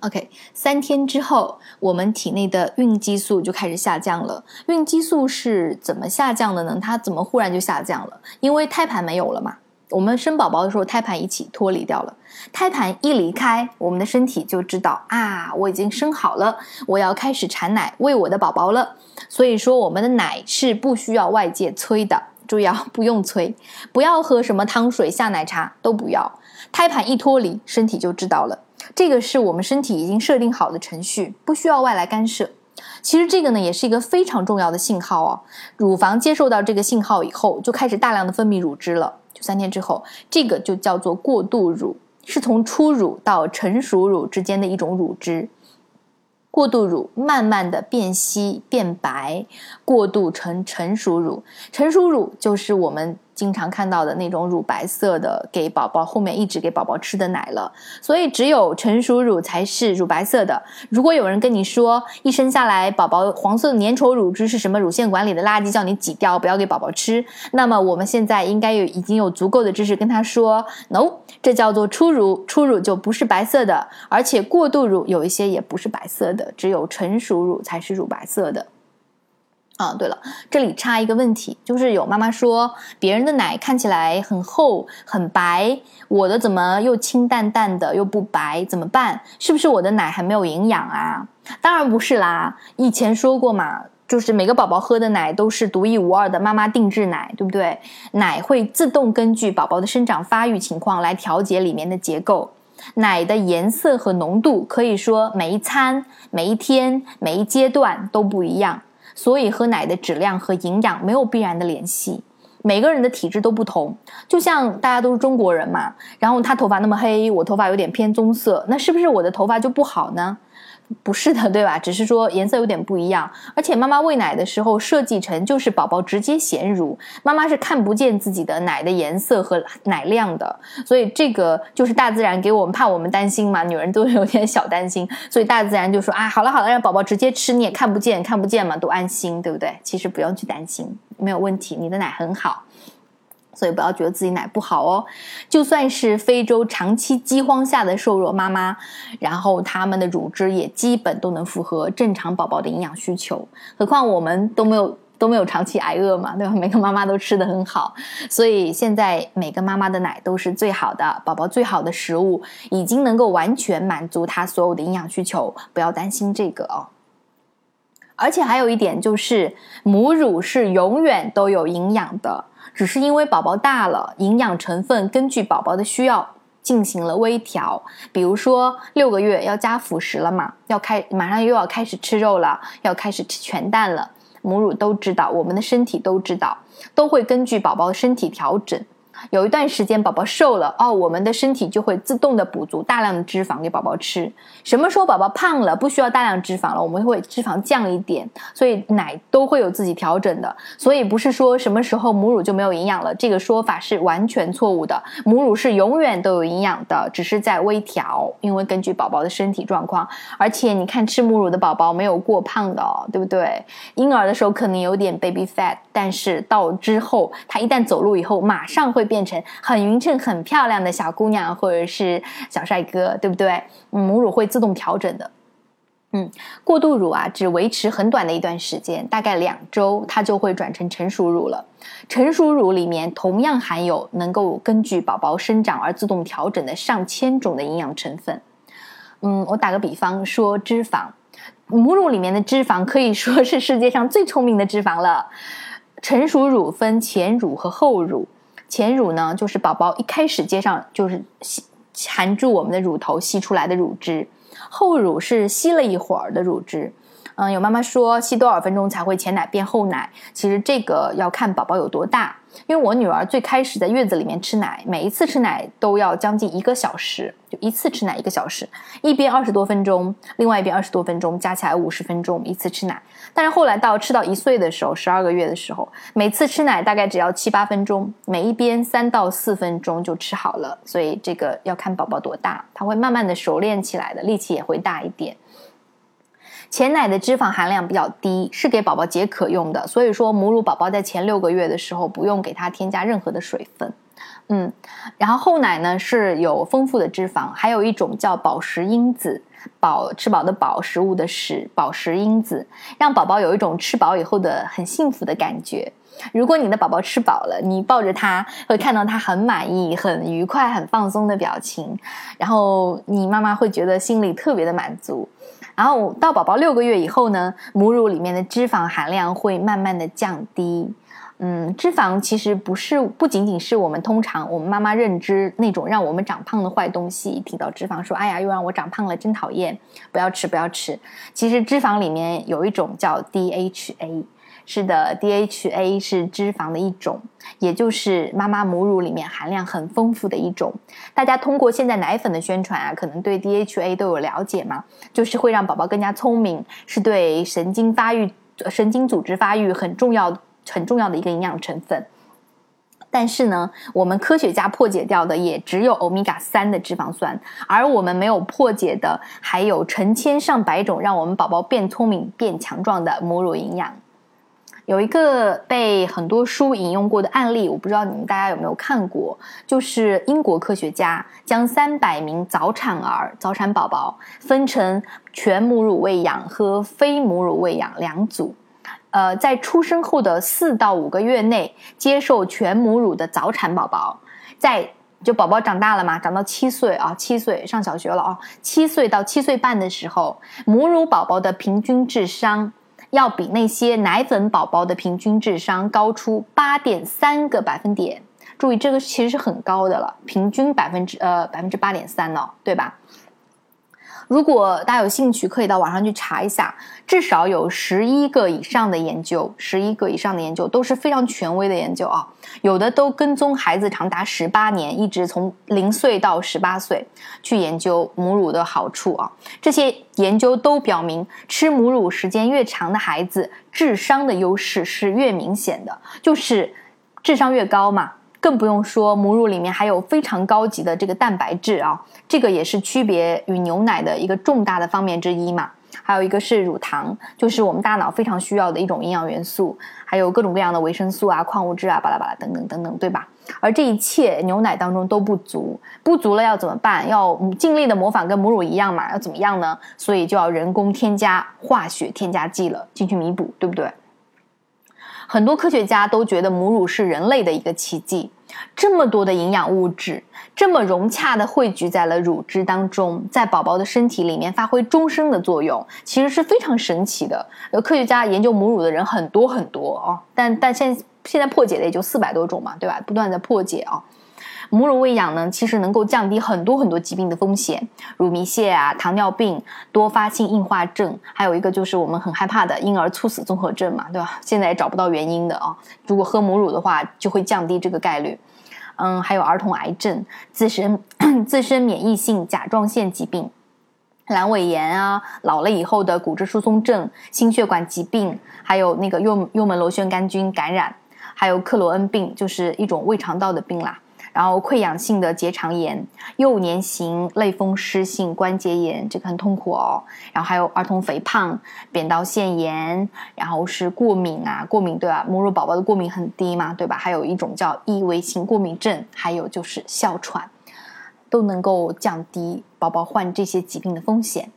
OK，三天之后，我们体内的孕激素就开始下降了。孕激素是怎么下降的呢？它怎么忽然就下降了？因为胎盘没有了嘛。我们生宝宝的时候，胎盘一起脱离掉了。胎盘一离开，我们的身体就知道啊，我已经生好了，我要开始产奶喂我的宝宝了。所以说，我们的奶是不需要外界催的。注意啊，不用催，不要喝什么汤水、下奶茶，都不要。胎盘一脱离，身体就知道了。这个是我们身体已经设定好的程序，不需要外来干涉。其实这个呢，也是一个非常重要的信号哦。乳房接受到这个信号以后，就开始大量的分泌乳汁了。就三天之后，这个就叫做过渡乳，是从初乳到成熟乳之间的一种乳汁。过渡乳慢慢的变稀变白，过渡成成熟乳。成熟乳就是我们。经常看到的那种乳白色的，给宝宝后面一直给宝宝吃的奶了，所以只有成熟乳才是乳白色的。如果有人跟你说一生下来宝宝黄色粘稠乳汁是什么乳腺管理的垃圾，叫你挤掉，不要给宝宝吃，那么我们现在应该有已经有足够的知识跟他说，no，这叫做初乳，初乳就不是白色的，而且过渡乳有一些也不是白色的，只有成熟乳才是乳白色的。啊，对了，这里插一个问题，就是有妈妈说别人的奶看起来很厚很白，我的怎么又清淡淡的又不白，怎么办？是不是我的奶还没有营养啊？当然不是啦，以前说过嘛，就是每个宝宝喝的奶都是独一无二的妈妈定制奶，对不对？奶会自动根据宝宝的生长发育情况来调节里面的结构，奶的颜色和浓度可以说每一餐、每一天、每一阶段都不一样。所以喝奶的质量和营养没有必然的联系，每个人的体质都不同。就像大家都是中国人嘛，然后他头发那么黑，我头发有点偏棕色，那是不是我的头发就不好呢？不是的，对吧？只是说颜色有点不一样，而且妈妈喂奶的时候设计成就是宝宝直接衔乳，妈妈是看不见自己的奶的颜色和奶量的，所以这个就是大自然给我们怕我们担心嘛，女人都有点小担心，所以大自然就说啊，好了好了，让宝宝直接吃，你也看不见看不见嘛，都安心，对不对？其实不用去担心，没有问题，你的奶很好。所以不要觉得自己奶不好哦，就算是非洲长期饥荒下的瘦弱妈妈，然后他们的乳汁也基本都能符合正常宝宝的营养需求。何况我们都没有都没有长期挨饿嘛，对吧？每个妈妈都吃的很好，所以现在每个妈妈的奶都是最好的，宝宝最好的食物，已经能够完全满足他所有的营养需求，不要担心这个哦。而且还有一点就是，母乳是永远都有营养的。只是因为宝宝大了，营养成分根据宝宝的需要进行了微调。比如说六个月要加辅食了嘛，要开马上又要开始吃肉了，要开始吃全蛋了。母乳都知道，我们的身体都知道，都会根据宝宝的身体调整。有一段时间宝宝瘦了哦，我们的身体就会自动的补足大量的脂肪给宝宝吃。什么时候宝宝胖了，不需要大量脂肪了，我们会脂肪降一点。所以奶都会有自己调整的。所以不是说什么时候母乳就没有营养了，这个说法是完全错误的。母乳是永远都有营养的，只是在微调，因为根据宝宝的身体状况。而且你看吃母乳的宝宝没有过胖的哦，对不对？婴儿的时候可能有点 baby fat，但是到之后他一旦走路以后，马上会。变成很匀称、很漂亮的小姑娘，或者是小帅哥，对不对？母乳会自动调整的。嗯，过渡乳啊，只维持很短的一段时间，大概两周，它就会转成成熟乳了。成熟乳里面同样含有能够根据宝宝生长而自动调整的上千种的营养成分。嗯，我打个比方说，脂肪，母乳里面的脂肪可以说是世界上最聪明的脂肪了。成熟乳分前乳和后乳。前乳呢，就是宝宝一开始接上就是吸含住我们的乳头吸出来的乳汁，后乳是吸了一会儿的乳汁。嗯，有妈妈说吸多少分钟才会前奶变后奶？其实这个要看宝宝有多大。因为我女儿最开始在月子里面吃奶，每一次吃奶都要将近一个小时，就一次吃奶一个小时，一边二十多分钟，另外一边二十多分钟，加起来五十分钟一次吃奶。但是后来到吃到一岁的时候，十二个月的时候，每次吃奶大概只要七八分钟，每一边三到四分钟就吃好了。所以这个要看宝宝多大，他会慢慢的熟练起来的，力气也会大一点。前奶的脂肪含量比较低，是给宝宝解渴用的，所以说母乳宝宝在前六个月的时候不用给他添加任何的水分。嗯，然后后奶呢是有丰富的脂肪，还有一种叫饱食因子，饱吃饱的饱，食物的食，饱食因子，让宝宝有一种吃饱以后的很幸福的感觉。如果你的宝宝吃饱了，你抱着他会看到他很满意、很愉快、很放松的表情，然后你妈妈会觉得心里特别的满足。然后到宝宝六个月以后呢，母乳里面的脂肪含量会慢慢的降低。嗯，脂肪其实不是不仅仅是我们通常我们妈妈认知那种让我们长胖的坏东西。一提到脂肪，说哎呀，又让我长胖了，真讨厌，不要吃，不要吃。其实脂肪里面有一种叫 DHA，是的，DHA 是脂肪的一种，也就是妈妈母乳里面含量很丰富的一种。大家通过现在奶粉的宣传啊，可能对 DHA 都有了解嘛，就是会让宝宝更加聪明，是对神经发育、神经组织发育很重要。很重要的一个营养成分，但是呢，我们科学家破解掉的也只有欧米伽三的脂肪酸，而我们没有破解的还有成千上百种让我们宝宝变聪明、变强壮的母乳营养。有一个被很多书引用过的案例，我不知道你们大家有没有看过，就是英国科学家将三百名早产儿、早产宝宝分成全母乳喂养和非母乳喂养两组。呃，在出生后的四到五个月内接受全母乳的早产宝宝，在就宝宝长大了嘛，长到七岁啊，七岁上小学了啊，七岁到七岁半的时候，母乳宝宝的平均智商要比那些奶粉宝宝的平均智商高出八点三个百分点。注意，这个其实是很高的了，平均百分之呃百分之八点三呢，对吧？如果大家有兴趣，可以到网上去查一下，至少有十一个以上的研究，十一个以上的研究都是非常权威的研究啊，有的都跟踪孩子长达十八年，一直从零岁到十八岁去研究母乳的好处啊。这些研究都表明，吃母乳时间越长的孩子，智商的优势是越明显的，就是智商越高嘛。更不用说母乳里面还有非常高级的这个蛋白质啊，这个也是区别与牛奶的一个重大的方面之一嘛。还有一个是乳糖，就是我们大脑非常需要的一种营养元素，还有各种各样的维生素啊、矿物质啊、巴拉巴拉等等等等，对吧？而这一切牛奶当中都不足，不足了要怎么办？要尽力的模仿跟母乳一样嘛？要怎么样呢？所以就要人工添加化学添加剂了，进去弥补，对不对？很多科学家都觉得母乳是人类的一个奇迹，这么多的营养物质，这么融洽的汇聚在了乳汁当中，在宝宝的身体里面发挥终生的作用，其实是非常神奇的。有科学家研究母乳的人很多很多哦，但但现现在破解的也就四百多种嘛，对吧？不断在破解啊。母乳喂养呢，其实能够降低很多很多疾病的风险，乳糜泻啊、糖尿病、多发性硬化症，还有一个就是我们很害怕的婴儿猝死综合症嘛，对吧？现在也找不到原因的啊。如果喝母乳的话，就会降低这个概率。嗯，还有儿童癌症、自身 自身免疫性甲状腺疾病、阑尾炎啊，老了以后的骨质疏松症、心血管疾病，还有那个幽幽门螺旋杆菌感染，还有克罗恩病，就是一种胃肠道的病啦。然后溃疡性的结肠炎、幼年型类风湿性关节炎，这个很痛苦哦。然后还有儿童肥胖、扁桃腺炎，然后是过敏啊，过敏对吧？母乳宝宝的过敏很低嘛，对吧？还有一种叫异位性过敏症，还有就是哮喘，都能够降低宝宝患这些疾病的风险。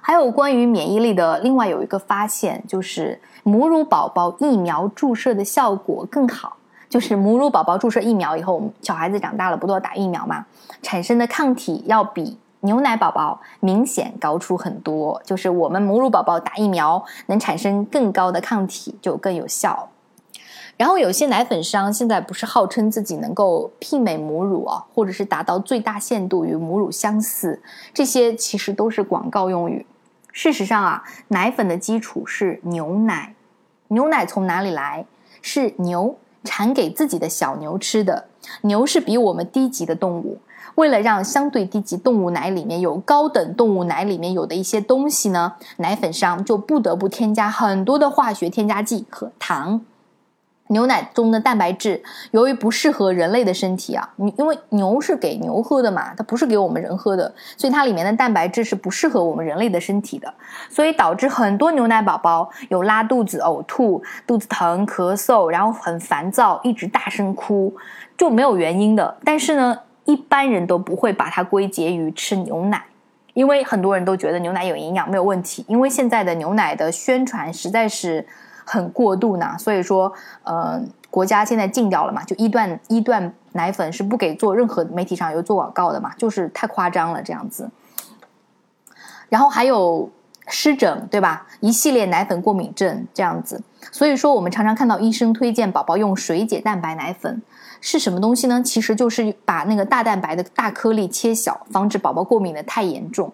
还有关于免疫力的，另外有一个发现，就是母乳宝宝疫苗注射的效果更好。就是母乳宝宝注射疫苗以后，小孩子长大了不都要打疫苗吗？产生的抗体要比牛奶宝宝明显高出很多。就是我们母乳宝宝打疫苗能产生更高的抗体，就更有效。然后有些奶粉商现在不是号称自己能够媲美母乳啊，或者是达到最大限度与母乳相似，这些其实都是广告用语。事实上啊，奶粉的基础是牛奶，牛奶从哪里来？是牛。产给自己的小牛吃的，牛是比我们低级的动物。为了让相对低级动物奶里面有高等动物奶里面有的一些东西呢，奶粉上就不得不添加很多的化学添加剂和糖。牛奶中的蛋白质由于不适合人类的身体啊，因为牛是给牛喝的嘛，它不是给我们人喝的，所以它里面的蛋白质是不适合我们人类的身体的，所以导致很多牛奶宝宝有拉肚子、呕吐、肚子疼、咳嗽，然后很烦躁，一直大声哭，就没有原因的。但是呢，一般人都不会把它归结于吃牛奶，因为很多人都觉得牛奶有营养没有问题，因为现在的牛奶的宣传实在是。很过度呢，所以说，呃，国家现在禁掉了嘛，就一段一段奶粉是不给做任何媒体上有做广告的嘛，就是太夸张了这样子。然后还有湿疹，对吧？一系列奶粉过敏症这样子，所以说我们常常看到医生推荐宝宝用水解蛋白奶粉，是什么东西呢？其实就是把那个大蛋白的大颗粒切小，防止宝宝过敏的太严重。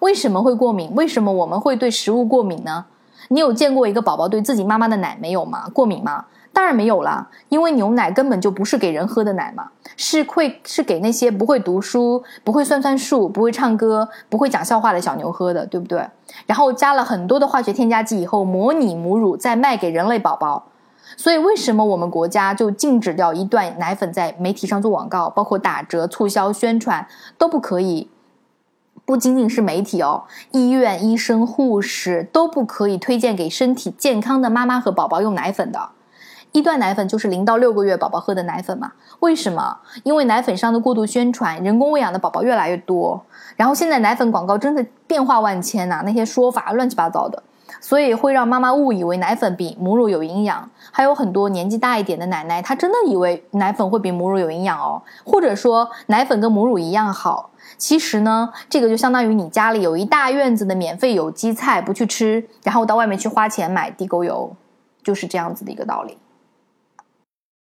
为什么会过敏？为什么我们会对食物过敏呢？你有见过一个宝宝对自己妈妈的奶没有吗？过敏吗？当然没有啦，因为牛奶根本就不是给人喝的奶嘛，是会是给那些不会读书、不会算算数、不会唱歌、不会讲笑话的小牛喝的，对不对？然后加了很多的化学添加剂以后，模拟母乳再卖给人类宝宝。所以为什么我们国家就禁止掉一段奶粉在媒体上做广告，包括打折促销宣传都不可以？不仅仅是媒体哦，医院医生、护士都不可以推荐给身体健康的妈妈和宝宝用奶粉的。一段奶粉就是零到六个月宝宝喝的奶粉嘛？为什么？因为奶粉上的过度宣传，人工喂养的宝宝越来越多。然后现在奶粉广告真的变化万千呐，那些说法乱七八糟的，所以会让妈妈误以为奶粉比母乳有营养。还有很多年纪大一点的奶奶，她真的以为奶粉会比母乳有营养哦，或者说奶粉跟母乳一样好。其实呢，这个就相当于你家里有一大院子的免费有机菜不去吃，然后到外面去花钱买地沟油，就是这样子的一个道理。